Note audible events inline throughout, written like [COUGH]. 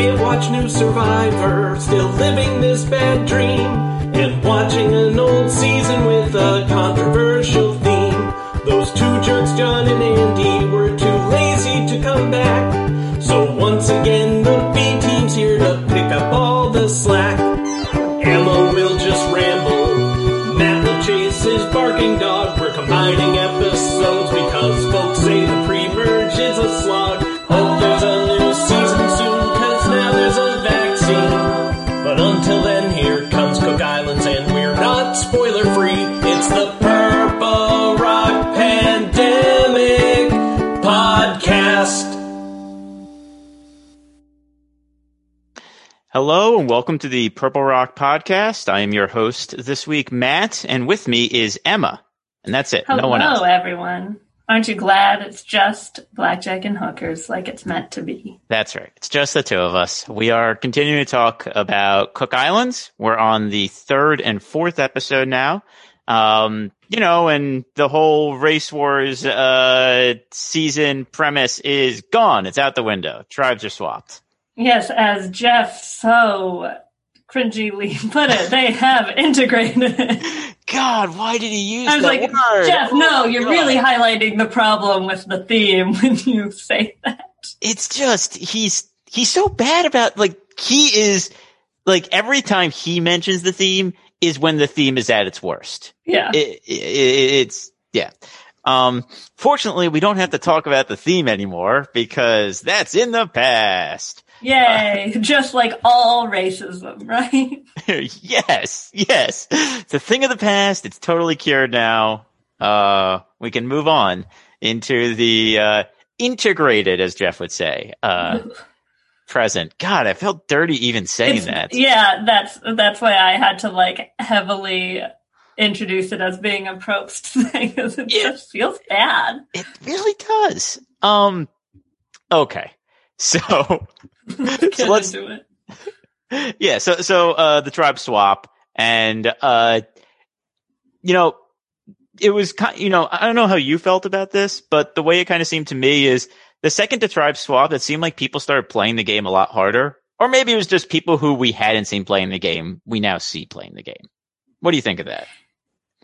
can't watch new Survivor, still living this bad dream, and watching an old season with a controversial Hello and welcome to the Purple Rock Podcast. I am your host this week, Matt, and with me is Emma. And that's it. Hello, no one else. everyone. Aren't you glad it's just blackjack and hookers like it's meant to be? That's right. It's just the two of us. We are continuing to talk about Cook Islands. We're on the third and fourth episode now. Um, you know, and the whole race wars uh season premise is gone. It's out the window. Tribes are swapped. Yes, as Jeff so cringily [LAUGHS] put it, they have [LAUGHS] integrated it. God, why did he use I was that like, word? Jeff, Oh no, you're God. really highlighting the problem with the theme [LAUGHS] when you say that. it's just he's he's so bad about like he is like every time he mentions the theme is when the theme is at its worst. Yeah. It, it, it's yeah. Um, fortunately, we don't have to talk about the theme anymore because that's in the past. Yay. [LAUGHS] just like all racism, [LAUGHS] right? [LAUGHS] yes, yes. It's a thing of the past. It's totally cured now. Uh, we can move on into the uh, integrated, as Jeff would say, uh, present. God, I felt dirty even saying It's- that. Yeah, that's that's why I had to like heavily introduce it as being a Probst thing it Yeah. just feels bad. It really does. Um, okay. [LAUGHS] So, [LAUGHS] So let's- do it. [LAUGHS] yeah, so, so, uh, the tribe swap and, uh, you know, it was kind, you know, I don't know how you felt about this, but the way it kind of seemed to me is the second the tribe swap, it seemed like people started playing the game a lot harder. Or maybe it was just people who we hadn't seen playing the game, we now see playing the game. What do you think of that?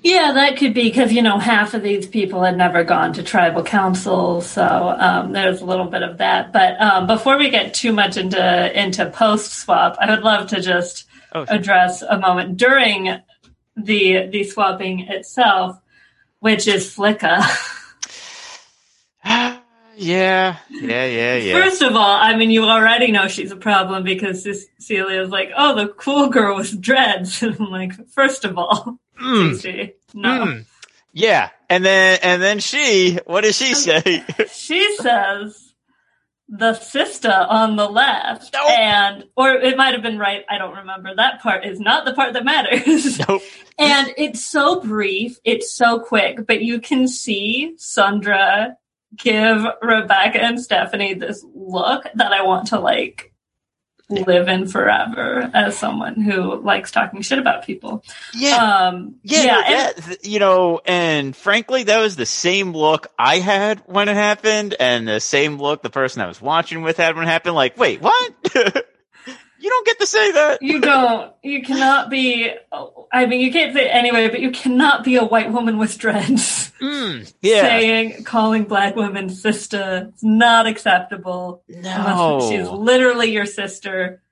Yeah, that could be because you know half of these people had never gone to tribal council, so um, there's a little bit of that. But um, before we get too much into into post swap, I would love to just Oh, sure. address a moment during the the swapping itself, which is Flicka. [LAUGHS] [SIGHS] yeah, yeah, yeah, yeah. First of all, I mean, you already know she's a problem because Cecilia's like, "Oh, the cool girl with dreads." And [LAUGHS] I'm like, first of all, Mm. No. Mm. Yeah, and then and then she, what does she say? [LAUGHS] She says the sister on the left, Nope. and or it might have been right. I don't remember. That part is not the part that matters. [LAUGHS] nope. and it's so brief, it's so quick, but you can see Sundra give Rebecca and Stephanie this look that I want to like live in forever as someone who likes talking shit about people. Yeah, Um, yeah, yeah, and- that- you know, and frankly, that was the same look I had when it happened, and the same look the person I was watching with had when it happened. Like, wait, what? [LAUGHS] you don't get to say that. you don't. You cannot be i mean you can't say it anyway but you cannot be a white woman with dreads. Mm, yeah, saying calling black women sister it's not acceptable. No, she's literally your sister.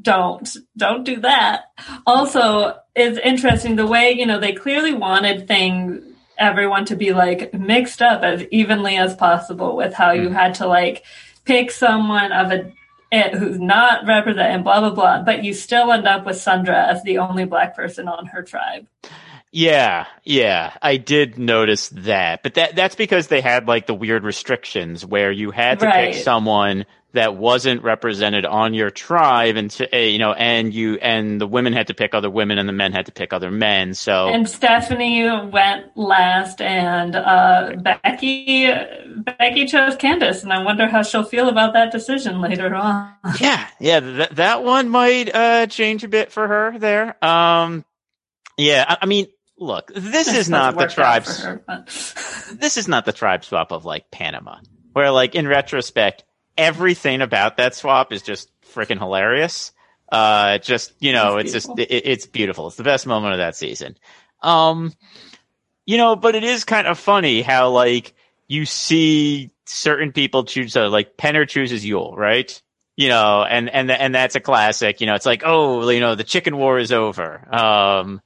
Don't. Don't do that. Also it's interesting the way you know they clearly wanted things everyone to be like mixed up as evenly as possible with how you Mhm. had to like pick someone of a it, who's not represented blah blah blah. But you still end up with Sundra as the only black person on her tribe. Yeah, yeah, I did notice that, but that that's because they had like the weird restrictions where you had to Right. pick someone that wasn't represented on your tribe, and to, eh, you know, and you and the women had to pick other women, and the men had to pick other men. So and stephanie went last and uh, becky becky chose Candice and i wonder how she'll feel about that decision later on [LAUGHS] yeah, yeah, that that one might uh change a bit for her there. Um, yeah, I, I mean, look, this is not the worked out tribe. for her, [LAUGHS] This is not the tribe swap of like Panama, where like in retrospect, everything about that swap is just freaking hilarious. Uh, just you know, It's it's, just it, it's beautiful. It's the best moment of that season. Um, you know, but it is kind of funny how like you see certain people choose uh, like Penner chooses Yul, right? You know, and and and that's a classic. You know, it's like oh, you know, the chicken war is over. Um,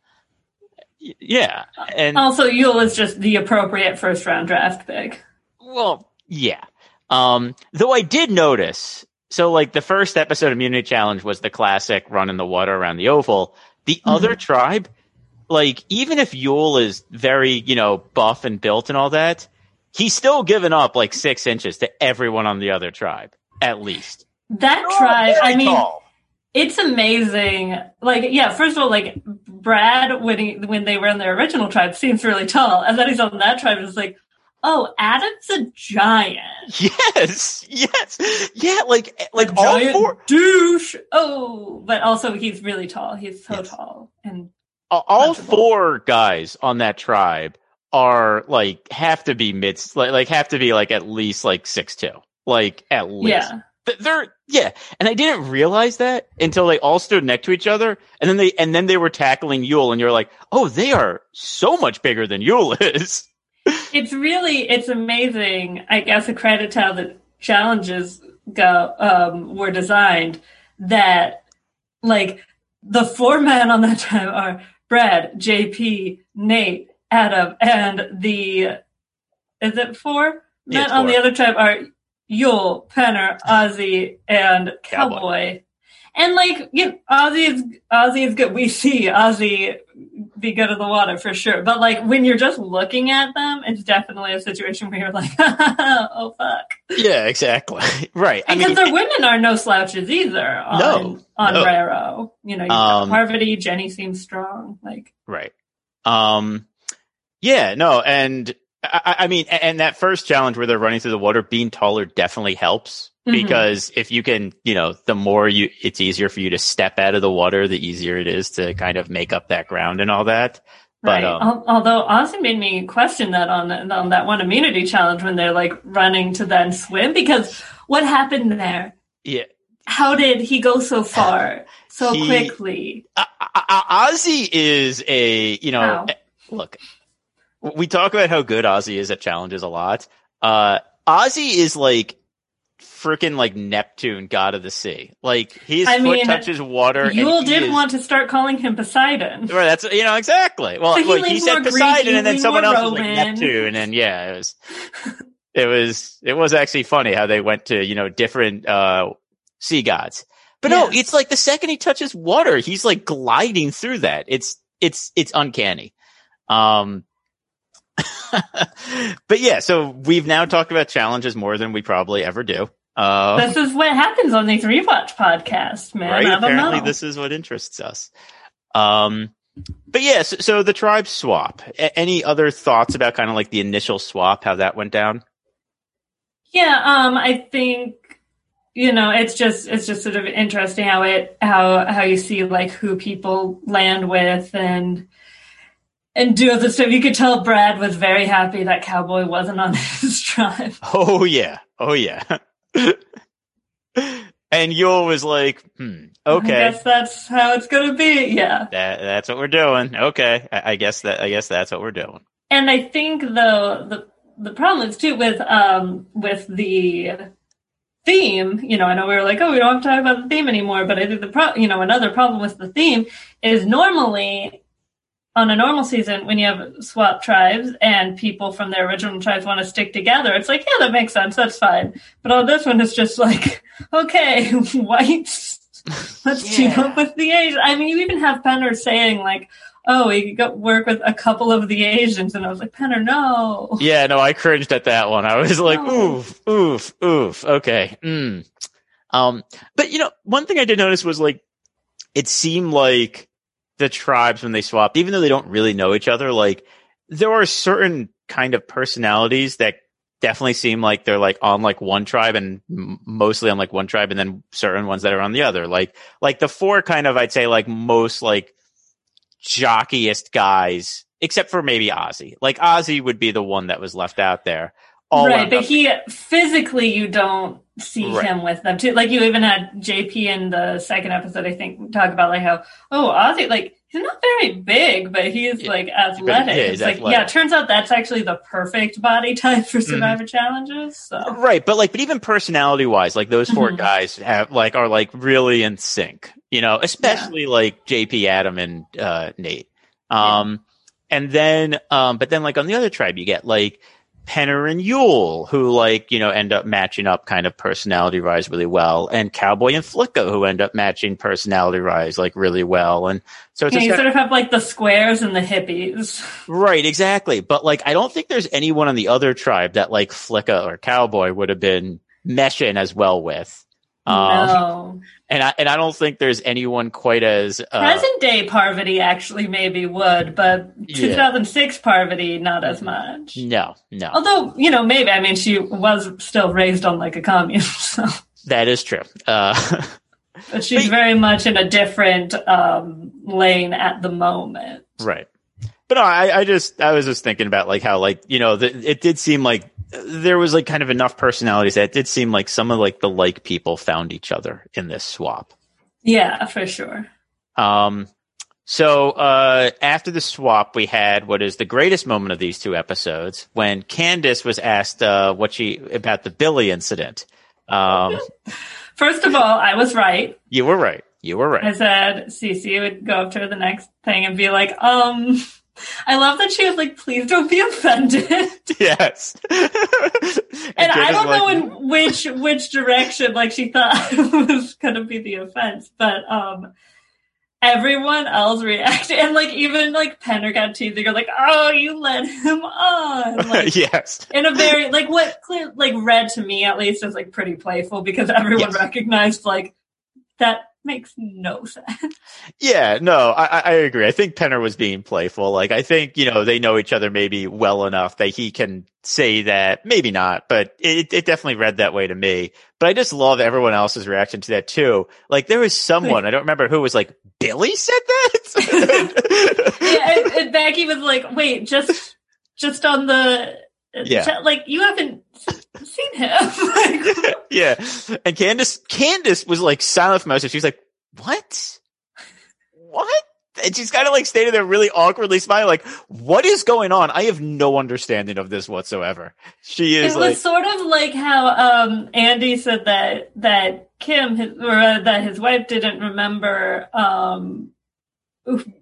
yeah, and Also, Yul is just the appropriate first round draft pick. well, yeah. Um, though I did notice, so like the first episode of Immunity Challenge was the classic run in the water around the oval. The other tribe, like even if Yul is very, you know, buff and built and all that, he's still given up like six inches to everyone on the other tribe, at least. That Oh, tribe, I mean, tall. it's amazing. Like, yeah, first of all, like Brad when he when they were in their original tribe seems really tall, and then he's on that tribe and it's like, oh, Adam's a giant. yes, yes, yeah, like eh, like all giant four, douche. Oh, but also he's really tall. He's so Yes. tall, and all- all four guys on that tribe are like have to be mid like, like have to be like at least like six two like at least yeah, they're yeah and i didn't realize that until they all stood next to each other and then they and then they were tackling Yul and you're like oh they are so much bigger than Yul is it's really it's amazing. I guess a credit to how the challenges go um, were designed. That like the four men on that [LAUGHS] tribe are Brad, JP, Nate, Adam, and the is it four Yeah, men it's on the other tribe are Yul, Penner, Ozzy, and Cowboy. Cowboy. And like, yeah, Ozzy is Ozzy is good. We see Ozzy be good in the water for sure. But like when you're just looking at them, it's definitely a situation where you're like, [LAUGHS] oh fuck. yeah exactly [LAUGHS] right i Because mean their women are no slouches either on No, on no. Raro. You know, you've Um, Parvati, Jenny seems strong. Like Right. Um, yeah, no, and I- I mean, and that first challenge where they're running through the water, being taller definitely helps Mhm. because if you can, you know, the more you, it's easier for you to step out of the water, the easier it is to kind of make up that ground and all that. But, Right. um, Although Ozzy made me question that on on that one immunity challenge when they're like running to then swim because what happened there? Yeah. How did he go so far so He- quickly? I, I, Ozzy is a, you know, How? look, we talk about how good Ozzy is at challenges a lot. Uh, Ozzy is like freaking like Neptune, god of the sea. Like his I foot mean, touches water. Yule did is- want to start calling him Poseidon. Right, that's you know exactly. Well, But he look, he said Greek, Poseidon, and then someone else was like Neptune, and yeah, it was, it was, it was actually funny how they went to you know different uh sea gods. But no, it's like the second he touches water, he's like gliding through that. It's it's it's uncanny. Um, [LAUGHS] but yeah, so we've now talked about challenges more than we probably ever do. Uh, This is what happens on these rewatch podcasts, man. right? I don't Apparently, know. this is what interests us. Um, but yeah, so, so the tribe swap. A- any other thoughts about kind of like the initial swap, how that went down? Yeah, um, I think you know it's just it's just sort of interesting how it how how you see like who people land with and and do other stuff. You could tell Brad was very happy that Cowboy wasn't on [LAUGHS] his tribe. Oh yeah, oh yeah. [LAUGHS] [LAUGHS] and Yul was like, hmm, I okay, guess that's how it's gonna be. Yeah. that that's what we're doing. Okay, I, I guess that I guess that's what we're doing. And I think though the the problem is too with um with the theme, you know, I know we were like, oh, we don't have to talk about the theme anymore, but I think the pro you know, another problem with the theme is normally on a normal season when you have swap tribes and people from their original tribes want to stick together, it's like, yeah, that makes sense, that's fine. But on this one it's just like, [LAUGHS] okay, [LAUGHS] whites let's team up with the Asians. I mean you even have Penner saying like oh, we could go work with a couple of the Asians. And I was like, Penner, no. Yeah, no, I cringed at that one. I was like, No. oof, oof, oof. Okay. Mm. Um, but you know, one thing I did notice was like, it seemed like the tribes when they swapped, even though they don't really know each other, like there are certain kind of personalities that definitely seem like they're like on like one tribe and m- mostly on like one tribe and then certain ones that are on the other. Like, like the four kind of, I'd say like most like jockiest guys, except for maybe Ozzy. Like Ozzy would be the one that was left out there. All right, but he physically, you don't see Right. him with them too. Like you even had JP in the second episode, I think, talk about like how oh Ozzy like he's not very big, but he is Yeah. like athletic. yeah, he's it's like athletic. Mm-hmm. yeah, it turns out that's actually the perfect body type for Survivor challenges. So Right, but like, but even personality wise, like those 4 Mhm. guys have like are like really in sync. You know, especially like JP, Adam, and uh, Nate. Um, and then, um, but then like on the other tribe, you get like Penner and Yule, who like you know end up matching up kind of personality wise really well, and Cowboy and Flicka, who end up matching personality wise like really well. And so it's yeah, you sort of have like the squares and the hippies. Right, exactly. But like, I don't think there's anyone on the other tribe that like Flicka or Cowboy would have been meshing as well with. Um, no. And I and I don't think there's anyone quite as uh, Present day Parvati actually maybe would, but Yeah. 2006 Parvati not as much. no, no, Although, you know, maybe. I mean, she was still raised on like a commune, [LAUGHS] so. that is true. Uh, [LAUGHS] But she's But- very much in a different um, lane at the moment. right. But I, I just I was just thinking about like how like you know the, it did seem like there was like kind of enough personalities that it did seem like some of like the like people found each other in this swap. Yeah, for sure. Um, so uh, after the swap, we had what is the greatest moment of these two episodes when Candice was asked uh, what she about the Billy incident. Um, [LAUGHS] First of all, I was right. you were right. You were right. I said Cece would go up to her the next thing and be like, um, I love that she was like, please don't be offended. [LAUGHS] yes. [LAUGHS] and And I don't was know in which which direction like she thought [LAUGHS] was gonna be the offense, but um everyone else reacted and like even like Penner got teased. They go like, "Oh, you led him on," like yes. in a very like what clear like read to me at least as like pretty playful because everyone Yes. recognized like that makes no [LAUGHS] sense. Yeah, no, I, I- agree. I think Penner was being playful. Like, I think, you know, they know each other maybe well enough that he can say that, maybe not, but it, it definitely read that way to me. But I just love everyone else's reaction to that too. Like, there was someone, I don't remember who was like, Billy said that? [LAUGHS] yeah, and, and Becky was like, "Wait, just just on the Yeah. like you haven't seen him." [LAUGHS] Like, [LAUGHS] yeah. And Candice, Candice was like silent for most of it. She was like, what? What? And she's kind of like standing there really awkwardly smiling, like, what is going on? I have no understanding of this whatsoever. She is. It was like, sort of like how um, Andy said that that Kim his, or uh, that his wife didn't remember um,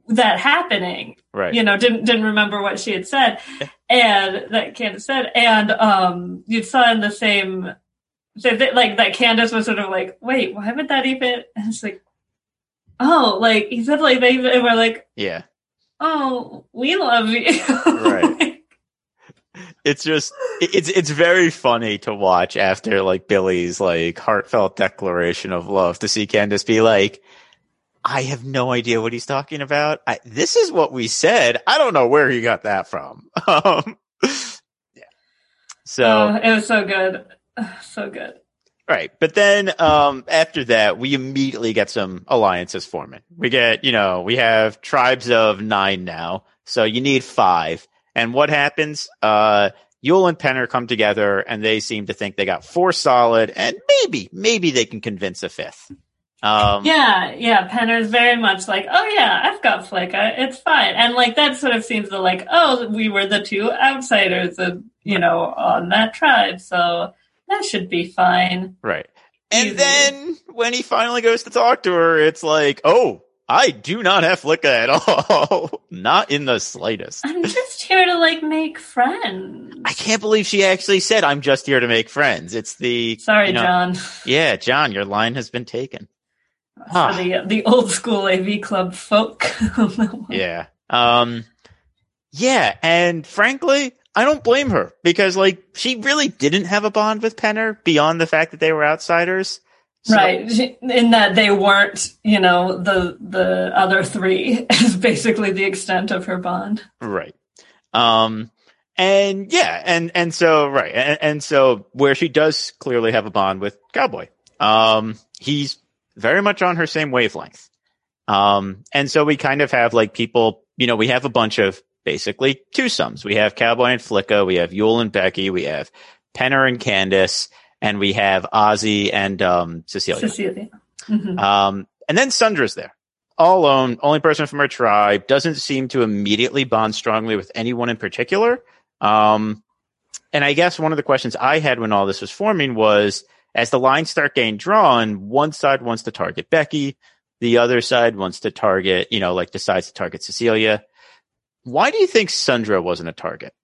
that happening. right. You know, didn't didn't remember what she had said, and that Candice said, and um, you saw in the same. So that, like that Candice was sort of like, wait, why would that even? [LAUGHS] And it's like, oh, like he said, like they were like, Yeah. oh, we love you, Right. [LAUGHS] It's just, it's, it's very funny to watch after like Billy's like heartfelt declaration of love to see Candice be like, I have no idea what he's talking about. I, this is what we said. I don't know where he got that from. [LAUGHS] Um, yeah. So, Oh, it was so good, [SIGHS] so good. Right. But then um after that we immediately get some alliances forming. We get, you know, we have tribes of 9 now. So you need 5. And what happens? Uh Yul and Penner come together and they seem to think they got four solid and maybe maybe they can convince a fifth. Um Yeah, yeah. Penner's very much like, oh yeah, I've got Flicka, it's fine, and like that sort of seems to like, oh, we were the two outsiders, of, you know, on that tribe, so that should be fine. right. And Easily. then when he finally goes to talk to her, it's like, "Oh, I do not have Flicka at [LAUGHS] all. not in the slightest." I'm just here to like make friends. I can't believe she actually said, I'm just here to make friends. It's the, Sorry, you know- John, yeah, John, your line has been taken. Ah. for the the old school AV club folk. [LAUGHS] Yeah. Um, yeah. And frankly, I don't blame her because like she really didn't have a bond with Penner beyond the fact that they were outsiders. So- Right, in that they weren't, you know, the the other three [LAUGHS] is basically the extent of her bond. Right. Um, and yeah, and, and so, right. And, and so where she does clearly have a bond with Cowboy, um, he's very much on her same wavelength. Um, and so we kind of have like people, you know, we have a bunch of basically two sums. We have Cowboy and Flicka. We have Yul and Becky. We have Penner and Candice. and we have Ozzy and um, Cecilia. Cecilia. Mhm. Um, and then Sundra's there, all alone, only person from her tribe, doesn't seem to immediately bond strongly with anyone in particular. Um, and I guess one of the questions I had when all this was forming was, as the lines start getting drawn, one side wants to target Becky, the other side wants to target, you know, like decides to target Cecilia. Why do you think Sundra wasn't a target?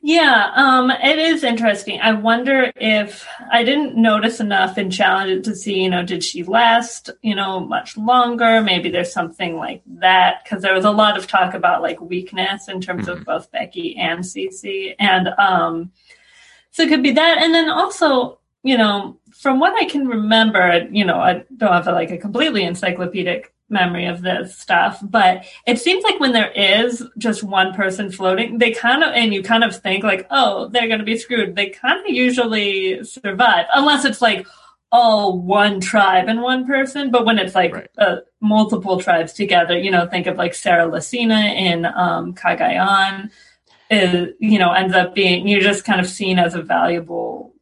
Yeah, um, it is interesting. I wonder if I didn't notice enough in Challenge to see, you know, did she last, you know, much longer? Maybe there's something like that because there was a lot of talk about like weakness in terms of Mhm. both Becky and Cece, and um, so it could be that. And then also, you know, from what I can remember, you know, I don't have like a completely encyclopedic memory of this stuff, but it seems like when there is just one person floating, they kind of, and you kind of think like, oh, they're going to be screwed. They kind of usually survive, unless it's like all one tribe and one person. But when it's like Right. uh, multiple tribes together, you know, think of like Sarah Lacina in um, Cagayan, is, you know, ends up being, you're just kind of seen as a valuable.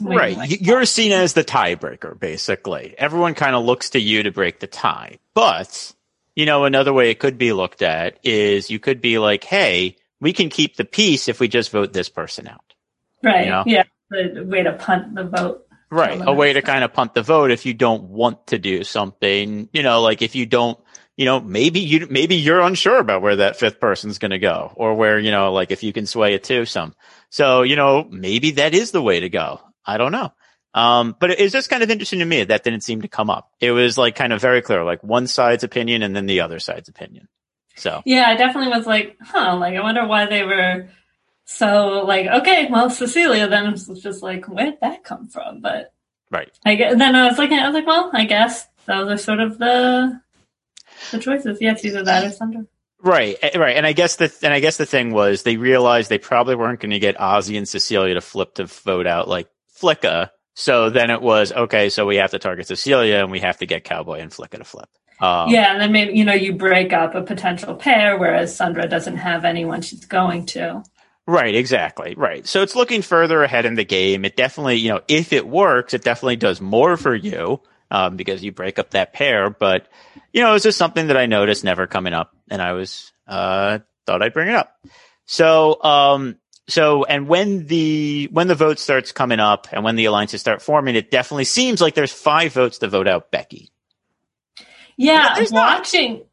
Right. like You're seen as the tiebreaker, basically. Everyone kind of looks to you to break the tie. But, you know, another way it could be looked at is you could be like, hey, we can keep the peace if we just vote this person out. Right. you know? Yeah. The way to punt the vote. Right. A way to kind of punt the vote if you don't want to do something, you know, like if you don't, you know, maybe you, maybe you're unsure about where that fifth person's going to go or where, you know, like if you can sway it to some. So, you know, maybe that is the way to go. I don't know. Um, but it- it's just kind of interesting to me that didn't seem to come up. It was like kind of very clear, like one side's opinion and then the other side's opinion. So, Yeah, I definitely was like, huh, like I wonder why they were so like, okay, well, Cecilia then was just like, where'd that come from? But right. I guess, then I was looking, I was like, well, I guess those are sort of the the choices. Yeah, it's either that or Sundra. Right, eh, right, and I guess the and I guess the thing was they realized they probably weren't going to get Ozzy and Cecilia to flip to vote out like Flicka. So then it was okay. So we have to target Cecilia and we have to get Cowboy and Flicka to flip. Um, yeah, and then maybe you know you break up a potential pair, whereas Sundra doesn't have anyone she's going to. Right, exactly. Right. So it's looking further ahead in the game. It definitely, you know, if it works, it definitely does more for you um, because you break up that pair. But, you know, it's just something that I noticed never coming up and I was, uh, thought I'd bring it up. So, um, so, and when the, when the vote starts coming up and when the alliances start forming, it definitely seems like there's five votes to vote out Becky. Yeah, there's not. watching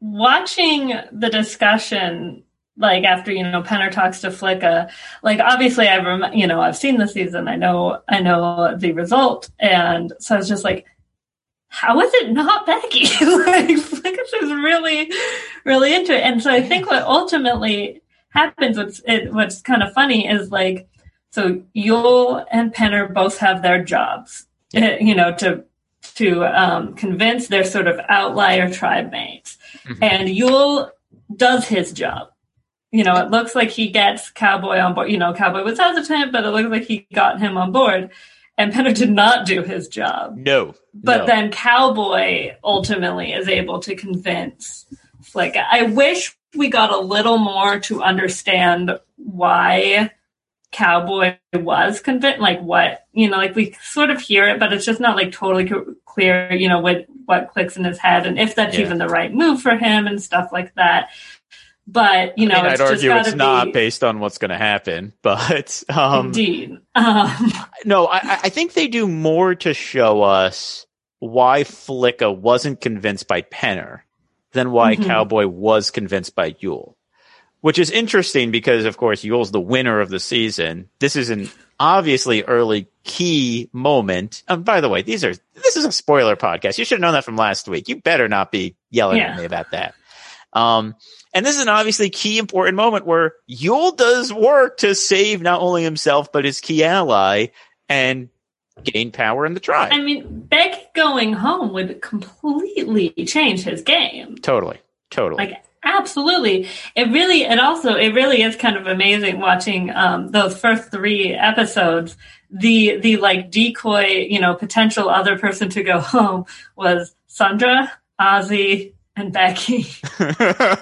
watching the discussion like after you know Penner talks to Flicka, like obviously I've rem- you know I've seen the season, I know I know the result, and so I was just like, how is it not Becky? [LAUGHS] like Flicka's just really, really into it, and so I think what ultimately happens, what's it, what's kind of funny is like, so Yul and Penner both have their jobs, eh, you know, to to um, convince their sort of outlier tribe mates. Mhm. And Yul does his job. You know, it looks like he gets Cowboy on board. You know, Cowboy was hesitant, but it looks like he got him on board. And Penner did not do his job. No. But no. then Cowboy ultimately is able to convince Flicka. I wish we got a little more to understand why Cowboy was convinced, like what, you know, like we sort of hear it, but it's just not like totally clear, you know, what, what clicks in his head and if that's Yeah. even the right move for him and stuff like that. But, you know, I mean, it's I'd just argue it's not based on what's going to happen, [LAUGHS] but um, indeed. Um, [LAUGHS] no, I, I think they do more to show us why Flicka wasn't convinced by Penner than why Mhm. Cowboy was convinced by Yul. Which is interesting because, of course, Yul's the winner of the season. This is an obviously early key moment. And by the way, these are this is a spoiler podcast. You should have known that from last week. You better not be yelling Yeah. at me about that. Um, and this is an obviously key important moment where Yul does work to save not only himself but his key ally and gain power in the tribe. I mean, Beck going home would completely change his game. totally, totally. Like absolutely. It really it also it really is kind of amazing watching um those first three episodes. The the like decoy, you know, potential other person to go [LAUGHS] home was Sundra, Ozzy, and Becky. [LAUGHS] I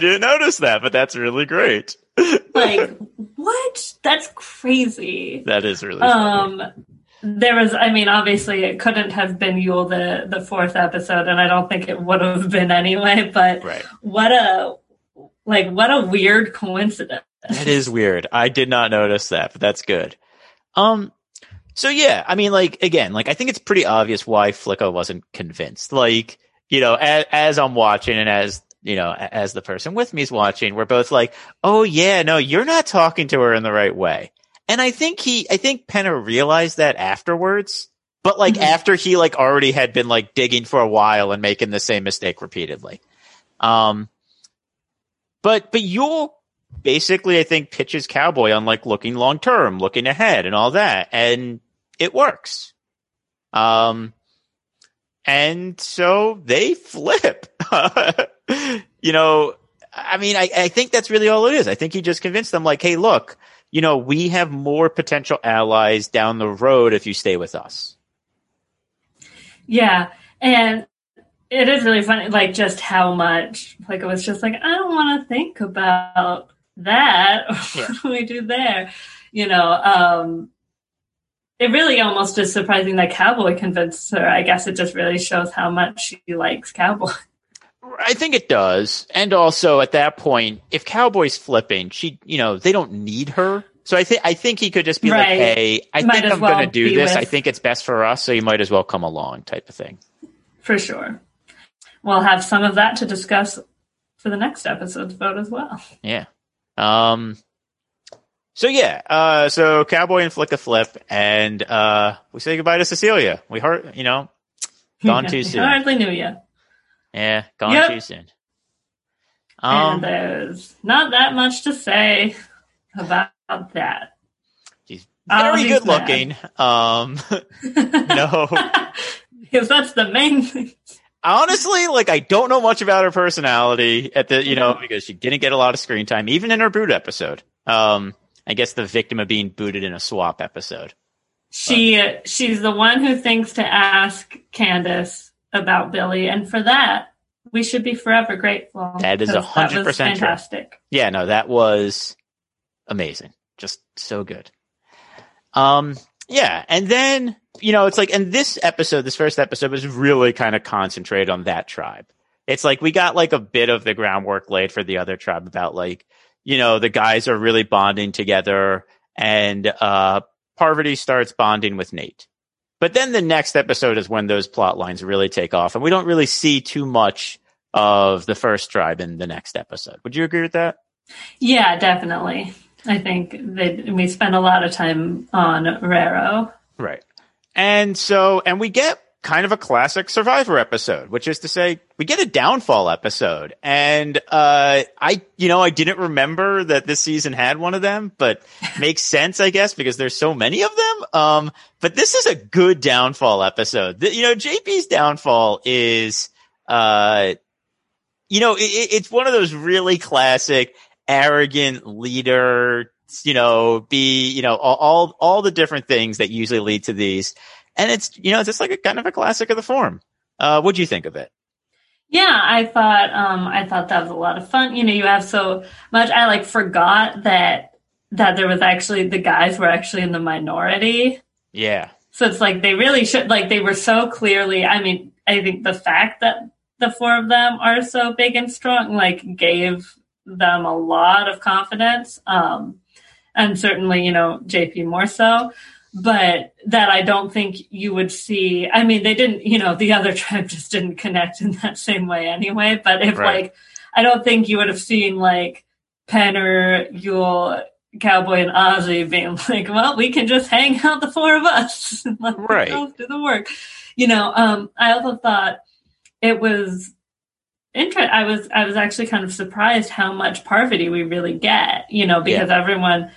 didn't notice that, but that's really great. like, what? That's crazy. That is really funny. Um, there was, I mean, obviously it couldn't have been Yul the the fourth episode, and I don't think it would have been anyway. But right. what a like what a weird coincidence. That is weird. I did not notice that, but that's good. Um, so yeah, I mean, like again, like I think it's pretty obvious why Flicka wasn't convinced. Like, you know, as, as I'm watching and as you know, as the person with me is watching, we're both like, "Oh yeah, no, you're not talking to her in the right way." And I think he, I think Penner realized that afterwards, but like Mhm. after he like already had been like digging for a while and making the same mistake repeatedly. Um, but but Yul basically, I think, pitches Cowboy on like looking long term, looking ahead, and all that, and it works. Um, and so they flip. [LAUGHS] you know, I mean, I, I think that's really all it is. I think he just convinced them, like, hey, look, you know, we have more potential allies down the road if you stay with us. Yeah, and it is really funny, like just how much like it was just like I don't want to think about that. Yeah. what [LAUGHS] do we do there? You know, um, it really almost is surprising that Cowboy convinced her. I guess it just really shows how much she likes Cowboy. [LAUGHS] I think it does. And also at that point, if Cowboy's flipping, she, you know, they don't need her. So I think, I think he could just be like, Hey, I Might think I'm going to do this. with- I think it's best for us. So you might as well come along type of thing. For sure. We'll have some of that to discuss for the next episode's vote as well. Yeah. Um, so yeah, uh, so Cowboy and Flicka flip and, uh, we say goodbye to Cecilia. We heard, you know, [LAUGHS] Gone too soon. Hardly knew you. yeah, gone Yep. too soon. Um, and there's not that much to say about that. she's Oh, very he's good looking. Um, [LAUGHS] no, [LAUGHS] because that's the main thing. Honestly, like I don't know much about her personality at the, you know, because she didn't get a lot of screen time, even in her boot episode. Um, I guess the victim of being booted in a swap episode. She she's the one who thinks to ask Candice about Billy, and for that we should be forever grateful. That is 100% was true. fantastic. Yeah, no, that was amazing. Just so good. Um, yeah. And then, you know, it's like, and this episode, this first episode was really kind of concentrated on that tribe. It's like we got like a bit of the groundwork laid for the other tribe about like, you know, the guys are really bonding together and, uh, Parvati starts bonding with Nate. But then the next episode is when those plot lines really take off and we don't really see too much of the first tribe in the next episode. Would you agree with that? Yeah, definitely. I think that we spend a lot of time on Raro. Right. And so, and we get kind of a classic survivor episode, which is to say we get a downfall episode. And, uh, I, you know, I didn't remember that this season had one of them, but [LAUGHS] makes sense, I guess, because there's so many of them. Um, but this is a good downfall episode. The- you know, JP's downfall is, uh, you know, it- it's one of those really classic, arrogant leader, you know, be, you know, all, all, all the different things that usually lead to these. And it's, you know, it's just like a kind of a classic of the form. Uh, what'd you think of it? Yeah, I thought um I thought that was a lot of fun. You know, you have so much I like forgot that that there was actually the guys were actually in the minority. Yeah. So it's like they really should like they were so clearly I mean, I think the fact that the four of them are so big and strong like gave them a lot of confidence. Um and certainly, you know, JP more so. But that I don't think you would see. I mean, they didn't, you know, the other [LAUGHS] tribe just didn't connect in that same way anyway. But if Right. like, I don't think you would have seen like Penner, Yule, Cowboy, and Ozzy being [LAUGHS] like, well, we can just hang out the four of us. [LAUGHS] Let Right. do the work. You know, um, I also thought it was. I was, I was actually kind of surprised how much Parvati we really get, you know, because everyone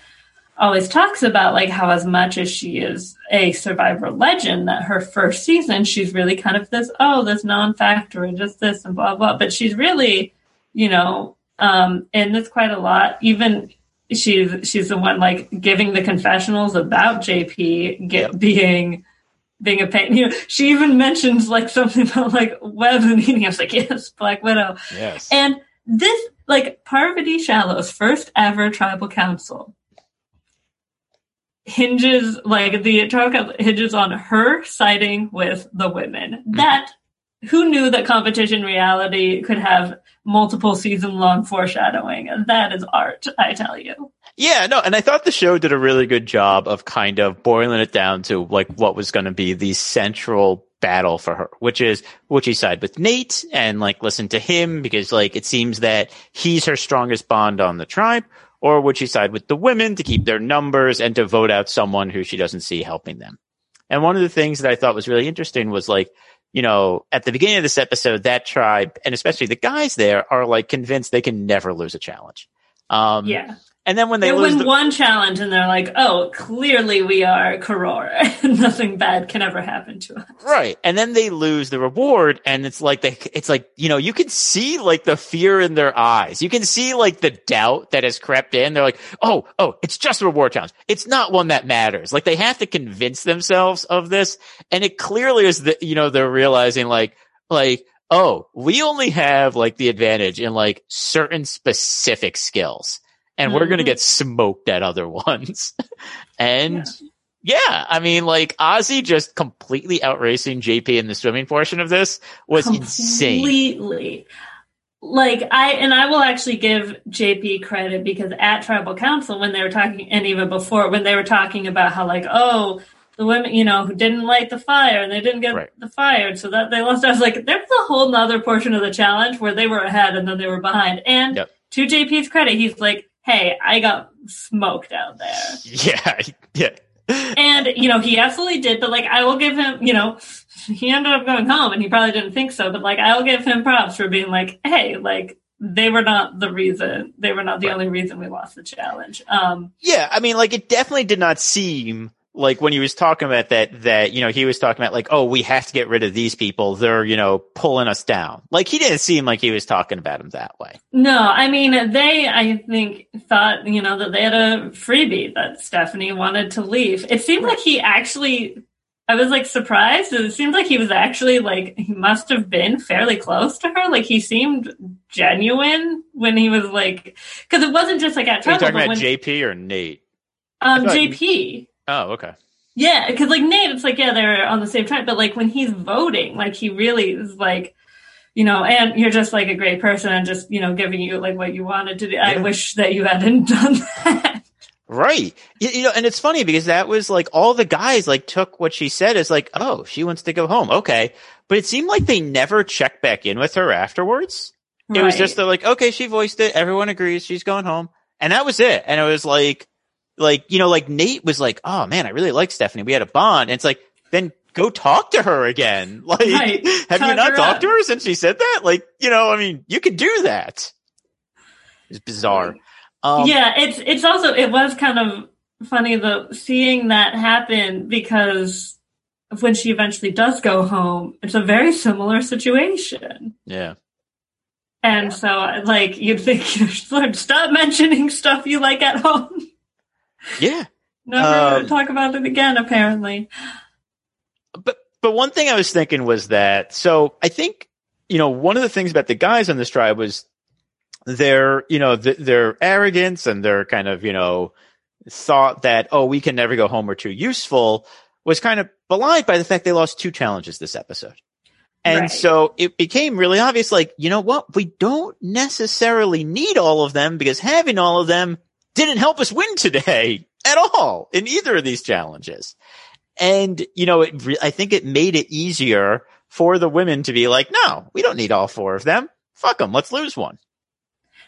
always talks about like how as much as she is a survivor legend that her first season she's really kind of this oh this non-factor and just this and blah blah. But she's really you know um in this quite a lot. Even she's she's the one like giving the confessionals about jp get being being a pain you know she even mentions like something about like web and eating i was like [LAUGHS] yes black widow Yes. and this, like Parvati Shallow's first ever tribal council, hinges like the tribe council hinges on her siding with the women. Mm-hmm. That who knew that competition reality could have multiple season long foreshadowing? And that is art, I tell you. Yeah, no, and I thought the show did a really good job of kind of boiling it down to like what was going to be the central battle for her, which is would she side with Nate and like listen to him because like it seems that he's her strongest bond on the tribe, or would she side with the women to keep their numbers and to vote out someone who she doesn't see helping them? And one of the things that I thought was really interesting was like, you know, at the beginning of this episode, that tribe and especially the guys there are like convinced they can never lose a challenge. Um, Yeah. And then when they, They lose win the, one challenge and they're like, oh, clearly we are Korora. [LAUGHS] Nothing bad can ever happen to us. Right. And then they lose the reward and it's like they it's like, you know, you can see like the fear in their eyes. You can see like the doubt that has crept in. They're like, "Oh, oh, it's just a reward challenge. It's not one that matters." Like they have to convince themselves of this and it clearly is that you know, they're realizing like like oh, we only have like the advantage in like certain specific skills and we're going to mm-hmm. get smoked at other [LAUGHS] ones. and yeah, I mean, like Ozzy just completely outracing JP in the swimming portion of this was insane. Completely. Like I and I will actually give JP credit because at tribal council when they were talking and even before when they were talking about how like oh the women you know who didn't light the fire and they didn't get Right. the fire so that they lost I was like there's a whole nother portion of the challenge where they were ahead and then they were behind and Yep. to JP's credit he's like hey I got smoked out there Yeah, [LAUGHS] yeah. and you know he absolutely did but like i will give him you know he ended up going home and he probably didn't think so but like i will give him props for being like hey like they were not the reason they were not the Right. only reason we lost the challenge um Yeah, I mean, like it definitely did not seem like when he was talking about that, that, you know, he was talking about like, oh, we have to get rid of these people. They're, you know, pulling us down. Like he didn't seem like he was talking about him that way. no i mean they i think thought you know that they had a freebie that stephanie wanted to leave it seemed like he actually I was like surprised. It seemed like he was actually like he must have been fairly close to her. Like he seemed genuine when he was like because it wasn't just like at Are you talking about when, JP or Nate? um JP. Oh, okay. Yeah, because like Nate, it's like yeah, they're on the same track, but like when he's voting, like he really is like, you know, and you're just like a great person and just you know giving you like what you wanted to do. I wish that you hadn't [LAUGHS] done that. Right. You, you know, and it's funny because that was like all the guys like took what she said as like, oh, she wants to go home. Okay. But it seemed like they never checked back in with her afterwards. It was just they're like, okay, she voiced it. Everyone agrees she's going home. And that was it. And it was like, like, you know, like Nate was like, oh man, I really like Stephanie. We had a bond. And it's like, then go talk to her again. [LAUGHS] Like, Right. have you not talked up. to her since she said that? Like, you know, I mean, you could do that. It's bizarre. Um, yeah, it's it's also it was kind of funny the seeing that happen because when she eventually does go home, it's a very similar situation. Yeah. And so, like, you'd think, [LAUGHS] Lord, stop mentioning stuff you like at home. Yeah. Never Um, talk about it again, apparently. but but one thing I was thinking was that so I think you know one of the things about the guys on this tribe was their you know th- their arrogance and their kind of you know thought that oh we can never go home we're too useful was kind of belied by the fact they lost two challenges this episode. And Right. so it became really obvious like you know what we don't necessarily need all of them because having all of them didn't help us win today [LAUGHS] at all in either of these challenges. And, you know, it, I think it made it easier for the women to be like, no, we don't need all four of them. Fuck them. Let's lose one.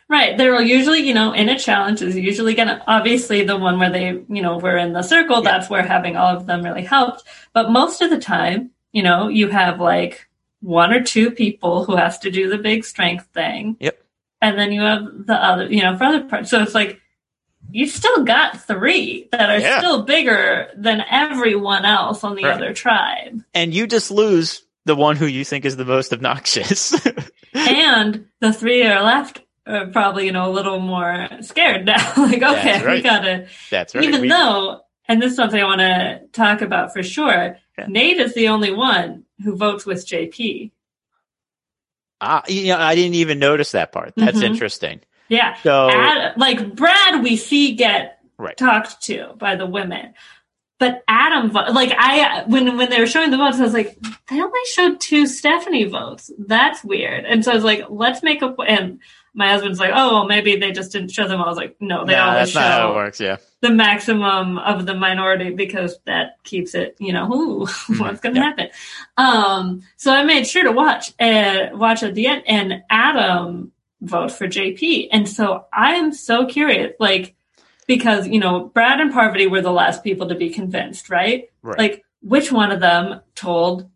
Right. They're usually, you know, in a challenge is usually going to, obviously the one where they, you know, were in the circle, Yeah. that's where having all of them really helped. But most of the time, you know, you have like one or two people who has to do the big strength thing. Yep. And then you have the other, you know, for other parts. So it's like, you still got three that are Yeah. still bigger than everyone else on the Right. other tribe. And you just lose the one who you think is the most obnoxious. [LAUGHS] and the three that are left are probably, you know, a little more scared now. [LAUGHS] like, okay, we gotta, That's right. even We- though, and this is something I want to talk about for sure, Yeah. Nate is the only one who votes with JP. Ah, you know, I didn't even notice that part. That's Mhm. interesting. Yeah. So, Ad, like Brad, we see get Right. talked to by the women. But Adam, like I, when when they were showing the votes, I was like, they only showed two Stephanie votes. That's weird. And so I was like, let's make a. And my husband's like, oh, well, maybe they just didn't show them. I was like, no, they Nah, always not how it show works. Yeah. the maximum of the minority because that keeps it, you know, ooh, [LAUGHS] what's going to Yeah. happen? Um, so I made sure to watch and watch at the end, and Adam vote for JP, and so I am so curious, like because you know Brad and Parvati were the last people to be convinced, right? Right. Like which one of them told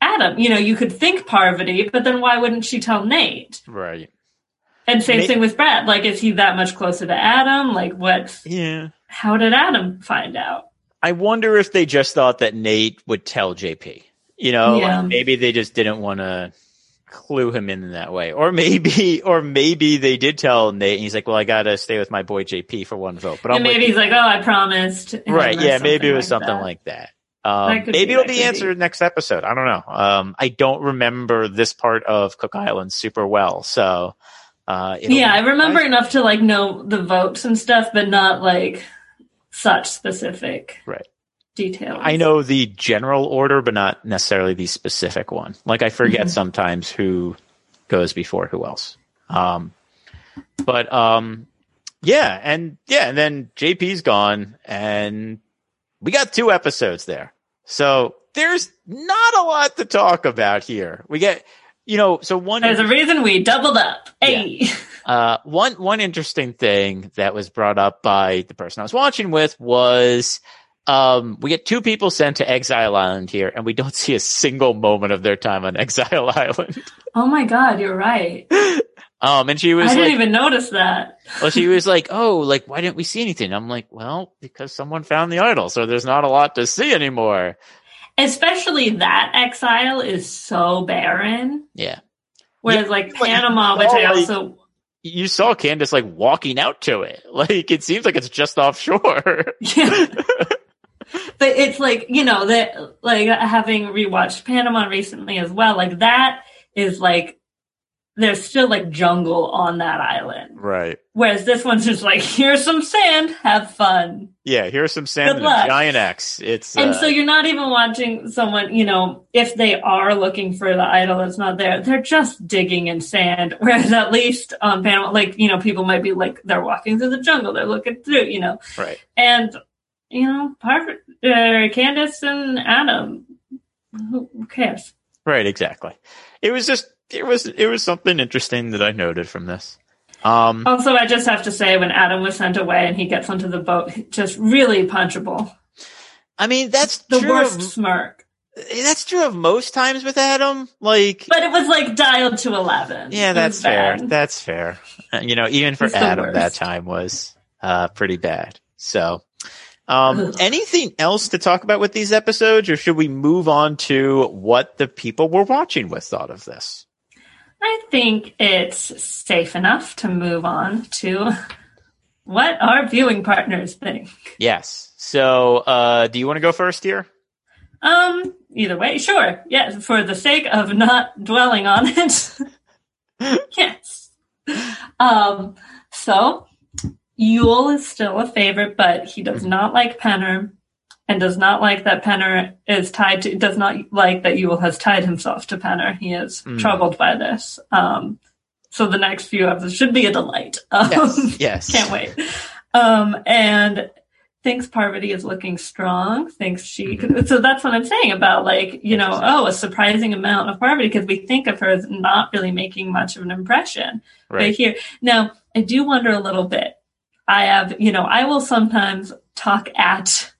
Adam? You know, you could think Parvati, but then why wouldn't she tell Nate? right. And same Nate- thing with Brad. Like, is he that much closer to Adam? Like, what? Yeah. How did Adam find out? I wonder if they just thought that Nate would tell JP. You know, Yeah. like maybe they just didn't want to clue him in that way, or maybe, [LAUGHS] or maybe they did tell Nate, and he's like, "Well, I gotta stay with my boy JP for one vote." But I'm maybe with he's like, "Oh, I promised." [LAUGHS] right, yeah, maybe it was something something like like that. Um, That maybe be, it'll that be could be. answered next episode. I don't know. Um, I don't remember this part of Cook Island super well, so uh, Yeah, I remember surprising. enough to like know the votes and stuff, but not like such specific Right. Details. I know the general order, but not necessarily the specific one. Like I forget Mhm. sometimes who goes before who else. Um, but um, yeah, and yeah, and then JP's gone, and we got two episodes there, so there's not a lot to talk about here. We get, you know, so one There's a reason we doubled up. Hey, uh, one one interesting thing that was brought up by the person I was watching with was um, we get two people sent to Exile Island here, and we don't see a single moment of their time on [LAUGHS] Exile Island. oh my God, you're right. Um, and she was. I didn't like, even notice that. well, she was like, oh, like why didn't we see anything? I'm like, well, because someone found the idol, so there's not a lot to see anymore. Especially that exile is so barren. Yeah, Whereas like but you Panama, which I like- also you saw Candice like walking out to it, [LAUGHS] like it seems like it's just offshore. [LAUGHS] Yeah. But it's like, you know, that like having rewatched Panama recently as well, like that is like there's still like jungle on that island. right. Whereas this one's just like, here's some sand, have fun. Yeah, here's some sand Good and a luck. giant X. It's And uh, so you're not even watching someone, you know, if they are looking for the idol that's not there, they're just digging in sand. [LAUGHS] Whereas at least on Panama, like, you know, people might be like, they're walking through the jungle, they're looking through, you know. right. And you know, Parker, uh, Candice and Adam, who cares? Right, exactly. It was just it was it was something interesting that I noted from this. Um Also, I just have to say, when Adam was sent away and he gets onto the boat, just really punchable. I mean that's The worst of, smirk, that's true of most times with Adam. Like but it was like dialed to eleven. yeah, that's fair. bad. That's fair. Uh, you know, even for Adam that time was uh pretty bad. So um anything else to talk about with these episodes or should we move on to what the people we're watching with thought of this? I think it's safe enough to move on to what our viewing partners think. Yes. So uh do you want to go first here? Um, either way, sure. Yes, for the sake of not dwelling on it. [LAUGHS] [LAUGHS] yes. Um, so Yul is still a favorite, but he does not like Penner and does not like that Penner is tied to, does not like that Yul has tied himself to Penner. He is Mm. troubled by this. Um, so the next few episodes should be a delight. [LAUGHS] Um, Yes. Yes. can't wait. Um, and thinks Parvati is looking strong. Thinks she could. So that's what I'm saying about like, you know, oh, a surprising amount of Parvati because we think of her as not really making much of an impression right Right. here. Now, I do wonder a little bit. I have, you know, I will sometimes talk at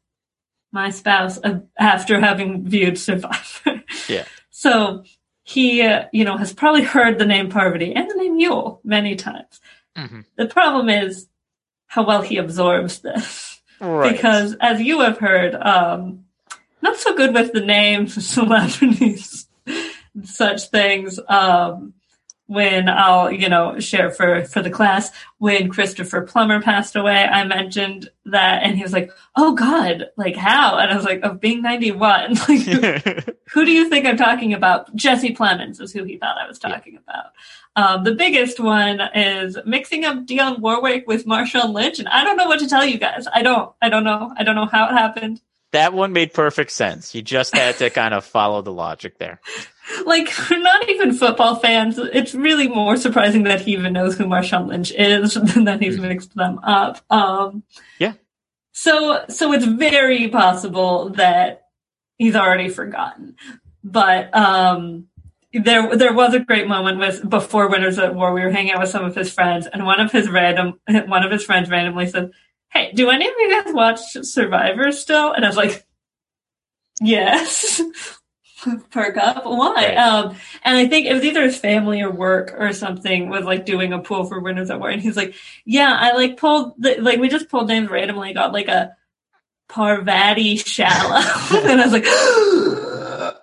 my spouse after having viewed Survivor. [LAUGHS] Yeah. So he, uh, you know, has probably heard the name Parvati and the name Yul many times. Mhm. The problem is how well he absorbs this. Right. Because as you have heard, um, not so good with the names [LAUGHS] of celebrities, such things. Um, when I'll, you know, share for for the class when Christopher Plummer passed away, I mentioned that and he was like, "Oh god, like how?" And I was like, "Of being 91." [LAUGHS] Like [LAUGHS] who do you think I'm talking about? Jesse Plemons is who he thought I was talking yeah. about. Um, the biggest one is mixing up Dionne Warwick with Marshawn Lynch, and I don't know what to tell you guys. I don't. I don't know. I don't know how it happened. That one made perfect sense. You just had to kind of follow the logic there. [LAUGHS] Like, not even football fans. It's really more surprising that he even knows who Marshawn Lynch is [LAUGHS] than that he's mixed them up. Um, yeah. So, so it's very possible that he's already forgotten. But um, there there was a great moment with before Winners at War. We were hanging out with some of his friends, and one of his random [LAUGHS] one of his friends randomly said, "Hey, do any of you guys watch Survivor still?" And I was like, "Yes." [LAUGHS] Perk up. Why? Right. Um, and I think it was either his family or work or something was like doing a pool for Winners at War, and he's like, "Yeah, I like pulled the, like we just pulled names randomly, got like a Parvati Shallow," [LAUGHS] and I was like [GASPS]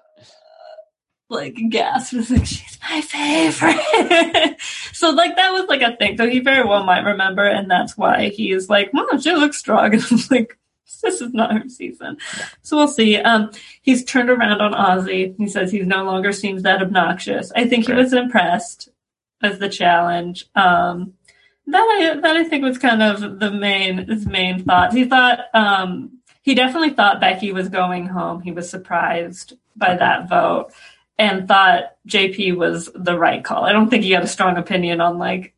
like gasp was like she's my favorite [LAUGHS] so like that was like a thing so he very well might remember and that's why he's like wow she looks strong and i'm like [LAUGHS] this is not her season. So we'll see. Um he's turned around on ozzy. He says he no longer seems that obnoxious. I think he was impressed as the challenge. Um that i that i think was kind of the main his main thoughts he thought um he definitely thought becky was going home. He was surprised by that vote and thought JP was the right call. I don't think he had a strong opinion on like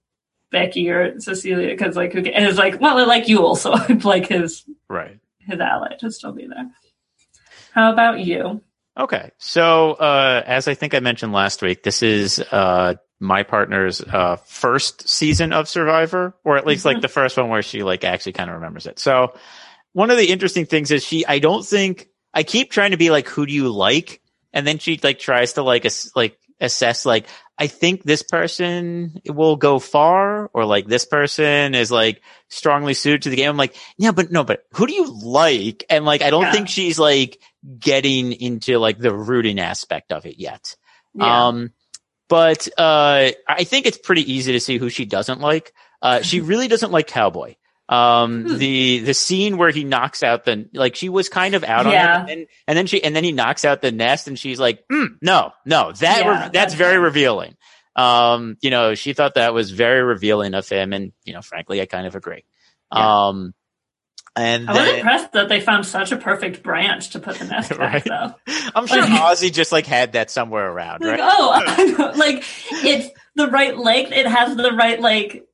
Becky or Cecilia because like and it's like well I like you also I'd like his right his ally to still be there. How about you? Okay, so uh, as I think I mentioned last week, this is uh, my partner's uh, first season of Survivor, or at least mm-hmm. like the first one where she like actually kind of remembers it. So one of the interesting things is she I don't think I keep trying to be like who do you like and then she like tries to like ass- like assess like I think this person will go far or like this person is like strongly suited to the game. I'm like, yeah, but no, but who do you like? And like, I don't yeah. think she's like getting into like the rooting aspect of it yet. Yeah. Um, but, uh, I think it's pretty easy to see who she doesn't like. Uh, she [LAUGHS] really doesn't like Cowboy. Um, hmm. the, the scene where he knocks out the, like she was kind of out yeah. on it and then, and then she, and then he knocks out the nest and she's like, mm, no, no, that, yeah, re- that's, that's very revealing. Um, you know, she thought that was very revealing of him. And, you know, frankly, I kind of agree. Yeah. Um, and I was then, impressed that they found such a perfect branch to put the [LAUGHS] nest right? back, though. I'm sure like, [LAUGHS] Ozzy just like had that somewhere around, like, right? Oh, [LAUGHS] like it's the right length. It has the right like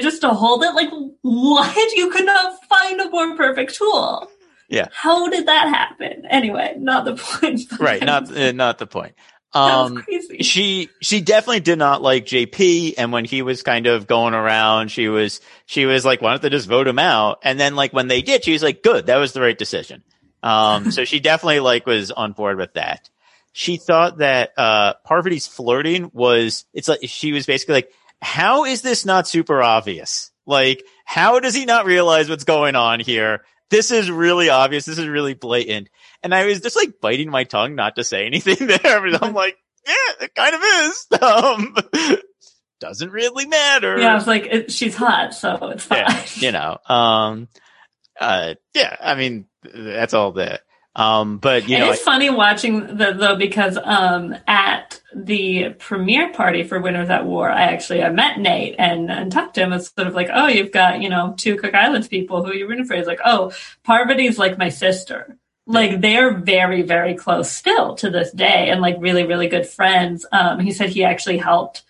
just to hold it. Like, what? You could not find a more perfect tool. Yeah. How did that happen? Anyway, not the point. [LAUGHS] Right. Not uh, not the point. Um, she she definitely did not like JP, and when he was kind of going around, she was she was like, "Why don't they just vote him out?" And then like when they did, she was like, "Good, that was the right decision." Um, so she definitely like was on board with that. She thought that uh Parvati's flirting was it's like she was basically like, how is this not super obvious? Like, how does he not realize what's going on here? This is really obvious. This is really blatant. And I was just like biting my tongue not to say [LAUGHS] anything there. But I'm like, yeah, it kind of is. [LAUGHS] Um, doesn't really matter. Yeah, I was like, it, she's hot, so it's fine. Yeah, you know, um, uh, yeah, I mean, that's all that. Um, but you know, it's funny watching the, though because um, at the premiere party for Winners at War, I actually I met Nate and and talked to him. It's sort of like, oh, you've got you know two Cook Islands people who you're rooting for. He's like, oh, Parvati's like my sister. Like they're very very close still to this day, and like really really good friends. Um, he said he actually helped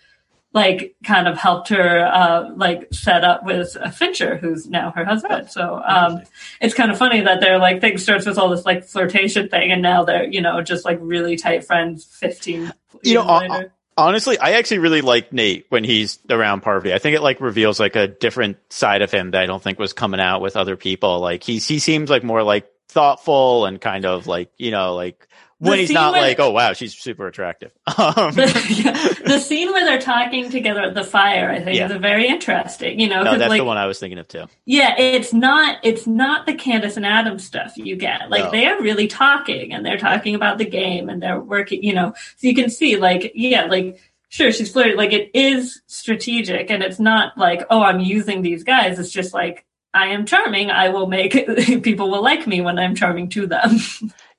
like kind of helped her uh, like set up with Fincher, who's now her husband. So um, it's kind of funny that they're like thing starts with all this like flirtation thing, and now they're you know just like really tight friends. Fifteen, you know. Later. Honestly, I actually really like Nate when he's around Parvati. I think it like reveals like a different side of him that I don't think was coming out with other people. Like he he seems like more like thoughtful and kind of like you know like when he's not like, oh wow, she's super attractive. [LAUGHS] Um, the, [LAUGHS] yeah, the, scene where they're talking together at the fire, I think, yeah. is very interesting. You know, no, that's like, the one I was thinking of too. Yeah, it's not it's not the Candice and Adam stuff you get. Like no. they are really talking and they're talking about the game and they're working. You know, so you can see like yeah, like sure she's flirting. Like it is strategic, and it's not like oh I'm using these guys. It's just like I am charming. I will make [LAUGHS] people will like me when I'm charming to them.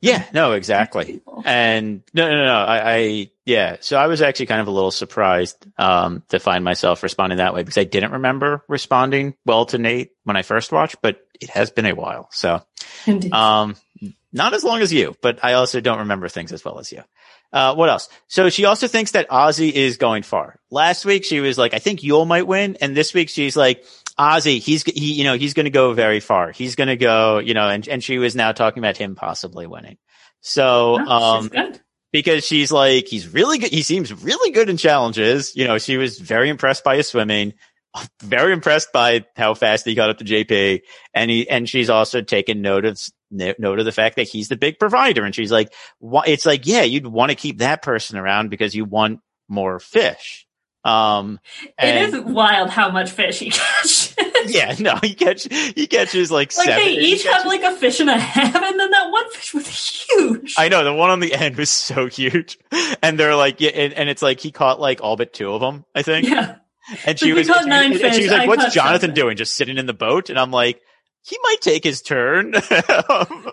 Yeah, no, exactly. And no, no, no, I, I, yeah. So I was actually kind of a little surprised um, to find myself responding that way because I didn't remember responding well to Nate when I first watched, but it has been a while. So, Indeed. um, not as long as you, but I also don't remember things as well as you. Uh, what else? So she also thinks that Ozzy is going far. Last week she was like, I think Yul might win. And this week she's like, Ozzy, he's, he, you know, he's going to go very far. He's going to go, you know, and, and she was now talking about him possibly winning. So, she's um, because she's like, he's really good. He seems really good in challenges. You know, she was very impressed by his swimming, [LAUGHS] very impressed by how fast he got up to JP. And he, and she's also taken note of, note of the fact that he's the big provider. And she's like, it's like, yeah, you'd want to keep that person around because you want more fish. Um, and- it is wild how much fish he catches. [LAUGHS] yeah, no, he catch, he catches like, like seven. they each catches- have like a fish and a half, and then that one fish was huge. I know the one on the end was so huge, and they're like, yeah, and, and it's like he caught like all but two of them, I think. yeah, And she was, and, nine and she was like, I "What's Jonathan seven." doing? Just sitting in the boat?" And I'm like, "He might take his turn." [LAUGHS]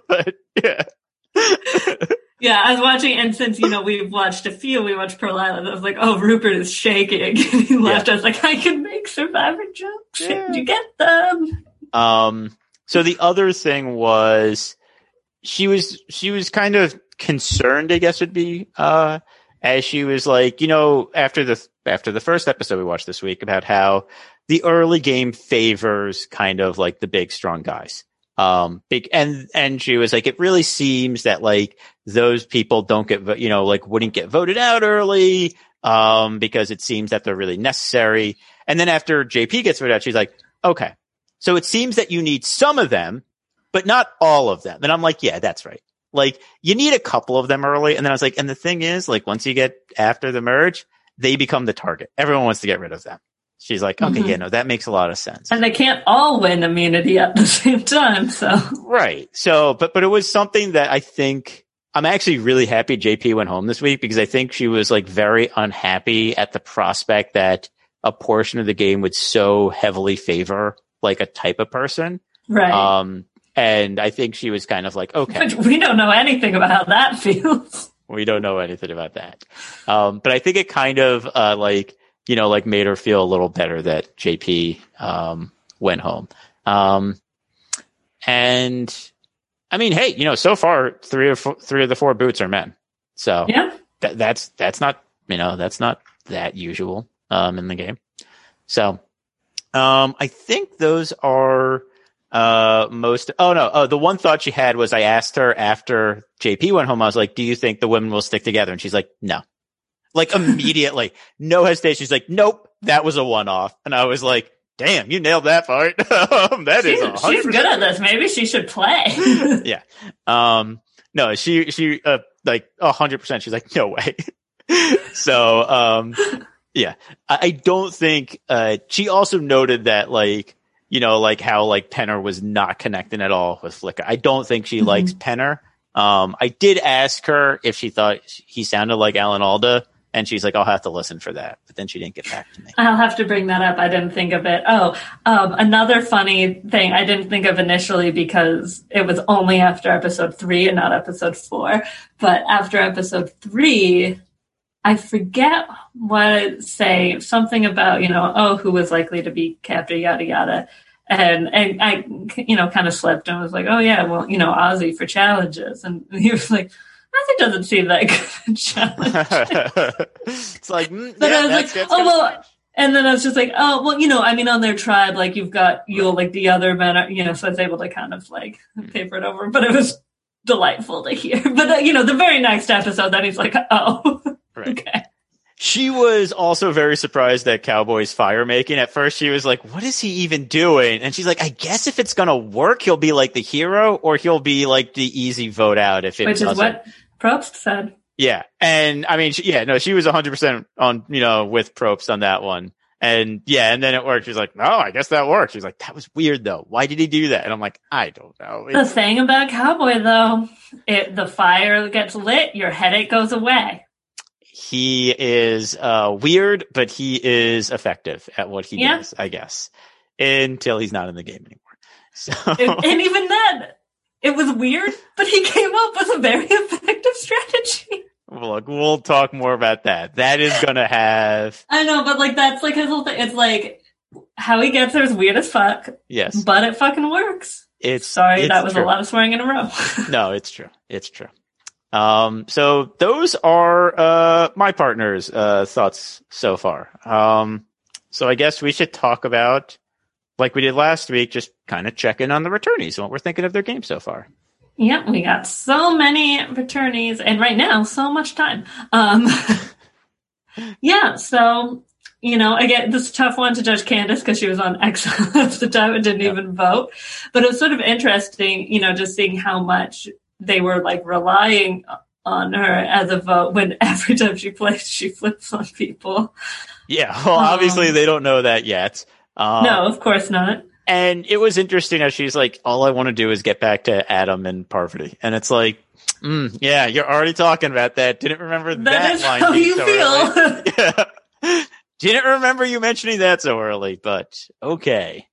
but yeah, yeah. I was watching, and since you know we've watched a few, we watched Pearl Island. I was like, oh, Rupert is shaking. And [LAUGHS] he laughed. I was like, I can make Survivor jokes. Yeah. Did you get them? Um, so the other thing was she was she was kind of concerned, I guess would be, uh, as she was like, you know, after the after the first episode we watched this week about how the early game favors kind of like the big strong guys. Um, big and and she was like, it really seems that like those people don't get you know like wouldn't get voted out early um because it seems that they're really necessary. And then after JP gets voted out, she's like, okay, so it seems that you need some of them, but not all of them. And I'm like, yeah, that's right. Like you need a couple of them early. And then I was like, and the thing is, like once you get after the merge, they become the target. Everyone wants to get rid of them. She's like, okay, Mhm. yeah, no, that makes a lot of sense. And they can't all win immunity at the [LAUGHS] same time. So Right. So, but, but it was something that I think I'm actually really happy JP went home this week because I think she was like very unhappy at the prospect that a portion of the game would so heavily favor like a type of person. right. Um, and I think she was kind of like, okay, Which we don't know anything about how that [LAUGHS] feels. we don't know anything about that. Um, but I think it kind of, uh, like, you know, like made her feel a little better that JP, um, went home. Um, and I mean, hey, you know, so far three or four, three of the four boots are men. So Yeah. that, that's, that's not, you know, that's not that usual, um, in the game. So, um, I think those are, uh, most, oh no, oh, the one thought she had was I asked her after JP went home, I was like, do you think the women will stick together? And she's like, no. Like immediately, no hesitation. She's like, nope, that was a one off. And I was like, damn, you nailed that part. [LAUGHS] Um, that is She's, hundred she's good at this. Maybe she should play. [LAUGHS] Yeah. Um, no, she, she, uh, like a hundred percent. She's like, no way. [LAUGHS] so, um, yeah, I, I don't think, uh, she also noted that like, you know, like how like Penner was not connecting at all with Flicka. I don't think she Mhm. likes Penner. Um, I did ask her if she thought he sounded like Alan Alda and she's like, I'll have to listen for that. But then she didn't get back to me. I'll have to bring that up. I didn't think of it. Oh, um, another funny thing I didn't think of initially because it was only after episode three and not episode four. But after episode three, I forget what say something about you know oh who was likely to be captured yada yada. And, and I, you know, kind of slipped and was like, oh yeah, well, you know, Ozzy for challenges. And [LAUGHS] he was like, Ozzy doesn't seem like [LAUGHS] good at challenges. [LAUGHS] it's like, mm, But yeah, I was like, that's oh, well. And then I was just like, oh, well, you know, I mean, on their tribe, like you've got you'll like the other men, are, you know, so I was able to kind of like paper it over, but it was delightful to hear. [LAUGHS] But, uh, you know, the very next episode, then he's like, oh, Right. okay. She was also very surprised at Cowboy's fire making. At first, she was like, "What is he even doing?" And she's like, "I guess if it's gonna work, he'll be like the hero, or he'll be like the easy vote out if it Which doesn't." is what Probst said. Yeah, and I mean, she, yeah, no, she was 100 percent on you know with Probst on that one, and yeah, and then it worked. She's like, "No, I guess that worked." She's like, "That was weird though. Why did he do that?" And I'm like, "I don't know." The thing about Cowboy, though, it, the fire gets lit, your headache goes away. He is uh, weird, but he is effective at what he Yeah. does, I guess, until he's not in the game anymore. [LAUGHS] So and, and even then, it was weird, but he came up with a very [LAUGHS] effective strategy. look, we'll talk more about that. That is going to have [LAUGHS] I know, but like that's like his whole thing. It's like how he gets there is weird as fuck, yes. but it fucking works. It's Sorry, it's that was true. a lot of swearing in a row. no, it's true. It's true. Um, so those are uh, my partner's uh, thoughts so far. Um, so I guess we should talk about, like we did last week, just kind of check in on the returnees and what we're thinking of their game so far. Yep, we got so many returnees, and right now, so much time. Um, [LAUGHS] yeah, so you know, again, this is a tough one to judge Candice because she was on [LAUGHS] Exile at the time and didn't Yeah. even vote. But it was sort of interesting, you know, just seeing how much they were like relying on her as a vote when every [LAUGHS] time she plays, she flips on people. Yeah, well, obviously Um, they don't know that yet. Um, no, of course not. And it was interesting how she's like, all I want to do is get back to Adam and Parvati. And it's like, mm, yeah, you're already talking about that. Didn't remember that, that is line how you so feel. Yeah. [LAUGHS] [LAUGHS] Didn't remember you mentioning that so early, but okay.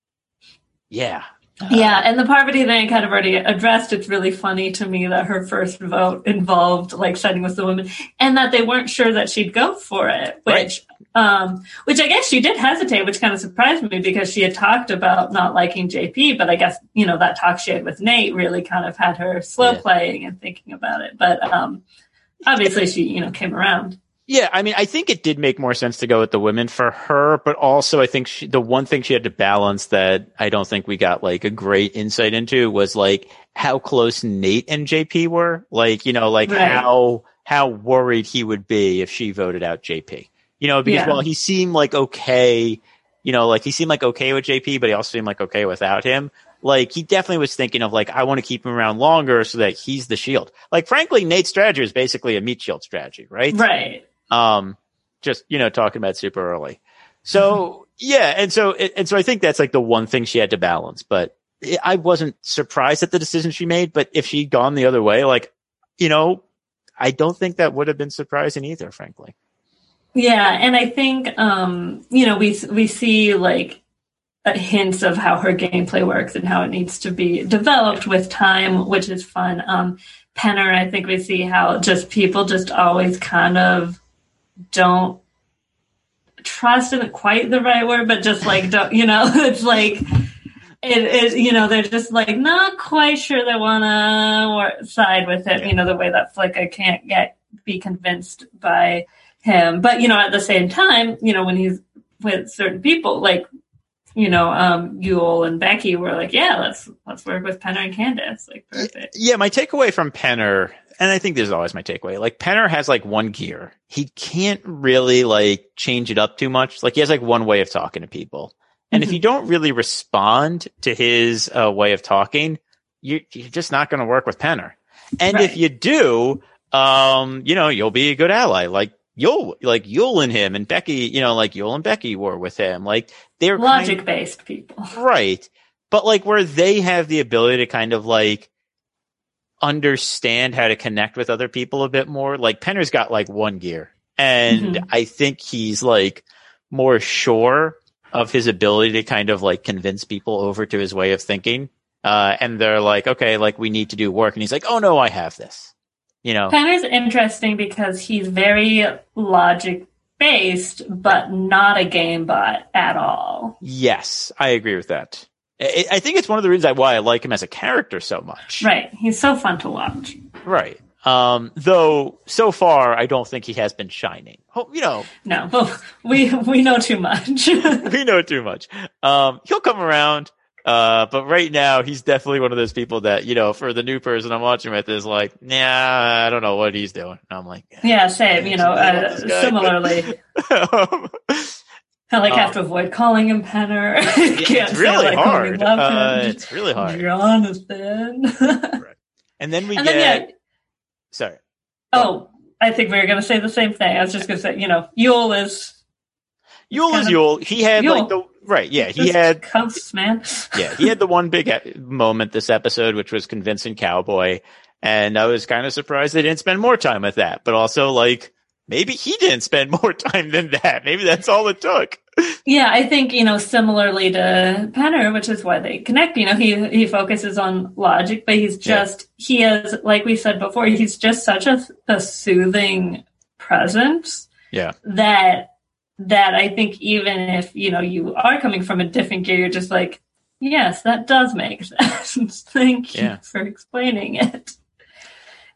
Yeah. Yeah, and the Parvati thing I kind of already addressed. It's really funny to me that her first vote involved like siding with the women, and that they weren't sure that she'd go for it. Which, um, which I guess she did hesitate, which kind of surprised me because she had talked about not liking JP, but I guess you know that talk she had with Nate really kind of had her slow Yeah. playing and thinking about it. But um, obviously, she you know came around. Yeah, I mean, I think it did make more sense to go with the women for her, but also I think she, the one thing she had to balance that I don't think we got like a great insight into was like how close Nate and JP were. Like, you know, like Right. how, how worried he would be if she voted out JP. You know, because Yeah. while he seemed like okay, you know, like he seemed like okay with JP, but he also seemed like okay without him. Like he definitely was thinking of like, I want to keep him around longer so that he's the shield. Like frankly, Nate's strategy is basically a meat shield strategy, right? Right. Um just you know talking about super early so yeah and so and so i think that's like the one thing she had to balance but i wasn't surprised at the decision she made but if she'd gone the other way like you know i don't think that would have been surprising either frankly Yeah, and I think um, you know we we see like hints of how her gameplay works and how it needs to be developed with time, which is fun. Um, Penner, I think we see how just people just always kind of don't trust isn't quite the right word, but just like don't you know [LAUGHS] it's like. It is, you know, they're just like not quite sure they want to side with it. You know, the way that Flicka can't get be convinced by him. But you know, at the same time, you know, when he's with certain people, like you know, um, Yul and Becky were like, yeah, let's let's work with Penner and Candice, like perfect. yeah my takeaway from penner and i think this is always my takeaway like penner has like one gear he can't really like change it up too much like he has like one way of talking to people and if Mhm. you don't really respond to his uh, way of talking, you, you're just not going to work with Penner. And Right. if you do, um, you know, you'll be a good ally. Like Yul, like Yul and him and Becky, you know, like Yul and Becky were with him. Like they're Logic based people. [LAUGHS] right. But like where they have the ability to kind of like understand how to connect with other people a bit more. Like Penner's got like one gear and Mhm. I think he's like more sure of his ability to kind of like convince people over to his way of thinking. Uh, and they're like, okay, like we need to do work. And he's like, oh no, I have this, you know? Penner's interesting because he's very logic based, but not a game bot at all. Yes, I agree with that. I, I think it's one of the reasons why I like him as a character so much. Right. He's so fun to watch. Right. Um, though so far, I don't think he has been shining. Oh, you know, No, but [LAUGHS] we we know too much. [LAUGHS] we know too much. Um, he'll come around. Uh, but right now he's definitely one of those people that, you know, for the new person I'm watching with is like, nah, I don't know what he's doing. And I'm like, yeah, same. You know, uh, similarly, [LAUGHS] um, I like Um, have to avoid calling him Penner. [LAUGHS] Can't it's say, really like, hard. Uh, it's really hard. Jonathan. [LAUGHS] right. And then we and get, then yeah, sorry. oh, I think we were going to say the same thing. I was just going to say, you know, Yul is Yul is Yul. He had Yule. like the, right. Yeah. He just had, cuffs, man. [LAUGHS] yeah, he had the one big e- moment this episode, which was convincing Cowboy. And I was kind of surprised they didn't spend more time with that. But also, like, maybe he didn't spend [LAUGHS] more time than that. Maybe that's all it took. Yeah, I think, you know, similarly to Penner, which is why they connect, you know, he he focuses on logic, but he's just yeah. he is like we said before, he's just such a, a soothing presence. Yeah. That that I think even if, you know, you are coming from a different gear, you're just like, yes, that does make [LAUGHS] sense. Thank you for explaining it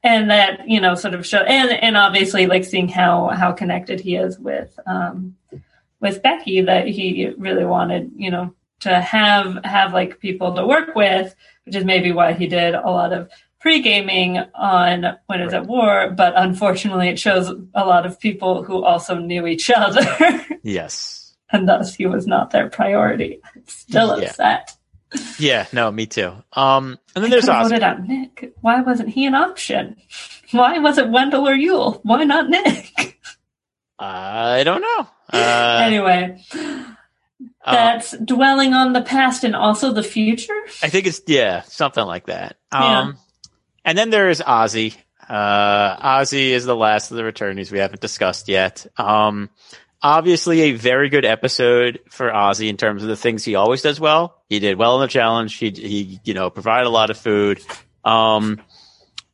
and that you know sort of show and and obviously like seeing how how connected he is with um with Becky that he really wanted you know to have have like people to work with which is maybe why he did a lot of pre-gaming on Winners at War but unfortunately it shows a lot of people who also knew each other [LAUGHS] yes and thus he was not their priority still upset yeah, no, me too. Um, and then there's I voted out Nick. Why wasn't he an option? Why was it Wendell or Yul? Why not Nick? I don't know. Uh, anyway, uh, that's dwelling on the past and also the future. I think it's yeah, something like that. Um, yeah. And then there is Ozzy. Uh, Ozzy is the last of the returnees we haven't discussed yet. Um, obviously a very good episode for Ozzy in terms of the things he always does well. He did well in the challenge. He, he, you know, provided a lot of food. Um,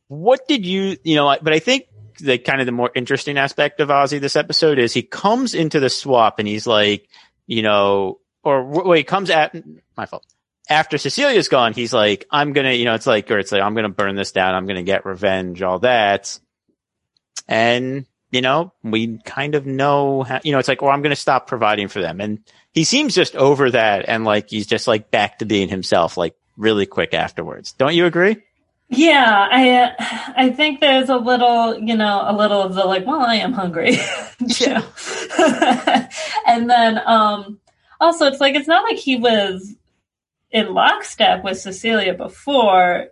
what did you, you know, but I think the kind of the more interesting aspect of Ozzy this episode is he comes into the swap and he's like, you know, or well, he comes at my fault. After Cecilia's gone, he's like, I'm gonna, you know, it's like, or it's like, I'm gonna burn this down. I'm gonna get revenge, all that. And you know, we kind of know how, you know, it's like, well, I'm going to stop providing for them. And he seems just over that and like he's just like back to being himself, like really quick afterwards. Don't you agree? Yeah, I uh, I think there's a little, you know, a little of the like, well, I am hungry. [LAUGHS] yeah. [LAUGHS] and then um also it's like it's not like he was in lockstep with Cecilia before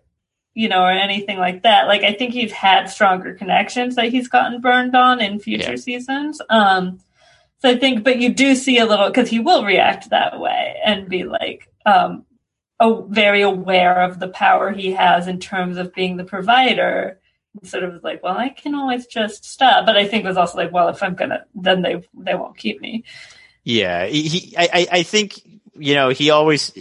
you know, or anything like that. Like I think he's had stronger connections that he's gotten burned on in future yeah. seasons. Um, so I think, but you do see a little because he will react that way and be like, um, oh, very aware of the power he has in terms of being the provider. Sort of like, well, I can always just stop. But I think it was also like, well, if I'm gonna, then they they won't keep me. Yeah, he. I I think you know he always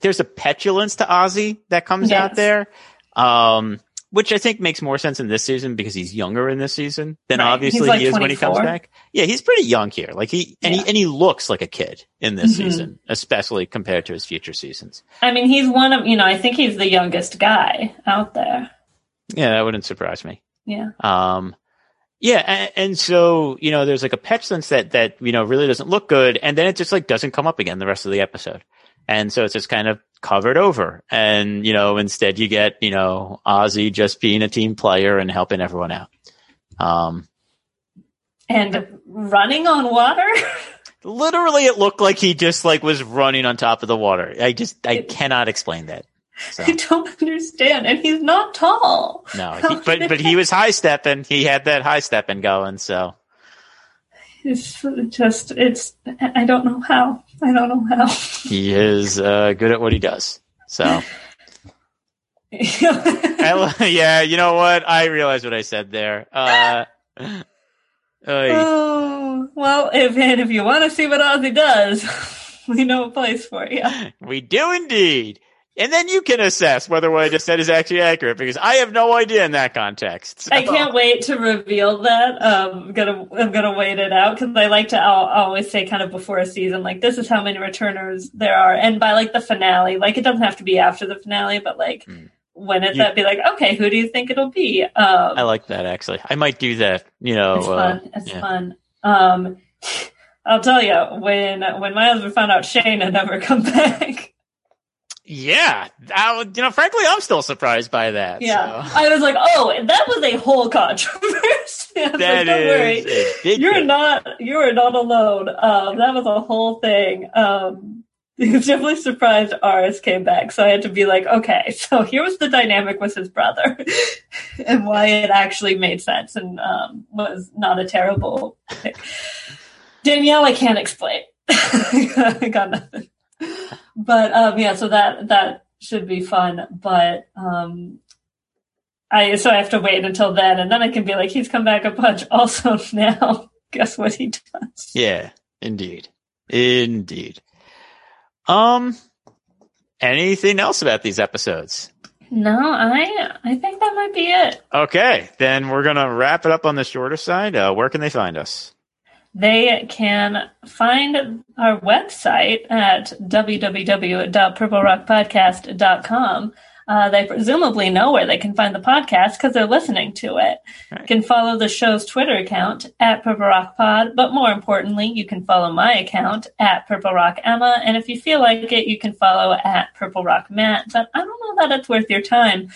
there's a petulance to Ozzy that comes yes. out there um, which I think makes more sense in this season because he's younger in this season than right. obviously like he is 24. when he comes back. Yeah, he's pretty young here. Like he and yeah. he and he looks like a kid in this mm-hmm. season, especially compared to his future seasons. I mean, he's one of you know I think he's the youngest guy out there. Yeah, that wouldn't surprise me. Yeah. Um. Yeah, and, and, so you know, there's like a petulance that that you know really doesn't look good, and then it just like doesn't come up again the rest of the episode. And so it's just kind of covered over. And, you know, instead you get, you know, Ozzy just being a team player and helping everyone out. Um, and running on water? literally it looked like he just like was running on top of the water. I just, I cannot explain that. So. I don't understand. And he's not tall. No, he, but, but he was high stepping. He had that high stepping going. So it's just it's I don't know how. I don't know how. He is uh, good at what he does. So [LAUGHS] yeah, you know what? I realize what I said there. Uh, oh well, if and if you want to see what Ozzy does, [LAUGHS] we know a place for you. We do indeed. And then you can assess whether what I just said is actually accurate because I have no idea in that context. So. I can't wait to reveal that. Um, I'm gonna I'm gonna wait it out because I like to I'll, I'll always say kind of before a season like this is how many returners there are, and by like the finale, like it doesn't have to be after the finale, but like. Mm. When it's that, be like, okay, who do you think it'll be? Um, I like that actually. I might do that. You know, it's fun. Uh, it's yeah. fun. Um, [LAUGHS] I'll tell you when when my husband found out Shane had never come [LAUGHS] back. Yeah, I, you know, frankly, I'm still surprised by that. Yeah, so. I was like, oh, that was a whole controversy. [LAUGHS] that like, Don't worry, you're not you are not alone. Um, that was a whole thing. Um, [LAUGHS] was definitely surprised ours came back, so I had to be like, okay, [LAUGHS] so here was the dynamic with his brother, and why it actually made sense and um, was not a terrible. Thing. Danielle, I can't explain. I got nothing but um, yeah, so that that should be fun. But um, I so I have to wait until then, and then I can be like, he's come back a bunch. [LAUGHS] Also now, [LAUGHS] guess what he does? Yeah, indeed. Indeed. Um anything else about these episodes? No, I I think that might be it. Okay, then we're gonna wrap it up on the shorter side. Uh, where can they find us? They can find our website at www.purplerockpodcast.com. Uh, they presumably know where they can find the podcast because they're listening to it. Right. You can follow the show's Twitter account at Purple Rock Pod, but more importantly, you can follow my account at Purple Rock Emma. And if you feel like it, you can follow at Purple Rock Matt. But I don't know that it's worth your time.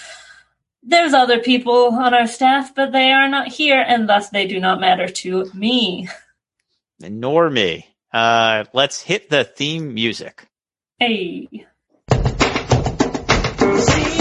There's other people on our staff, but they are not here, and thus they do not matter to me. [LAUGHS] Nor me. Uh, let's hit the theme music. Hey. See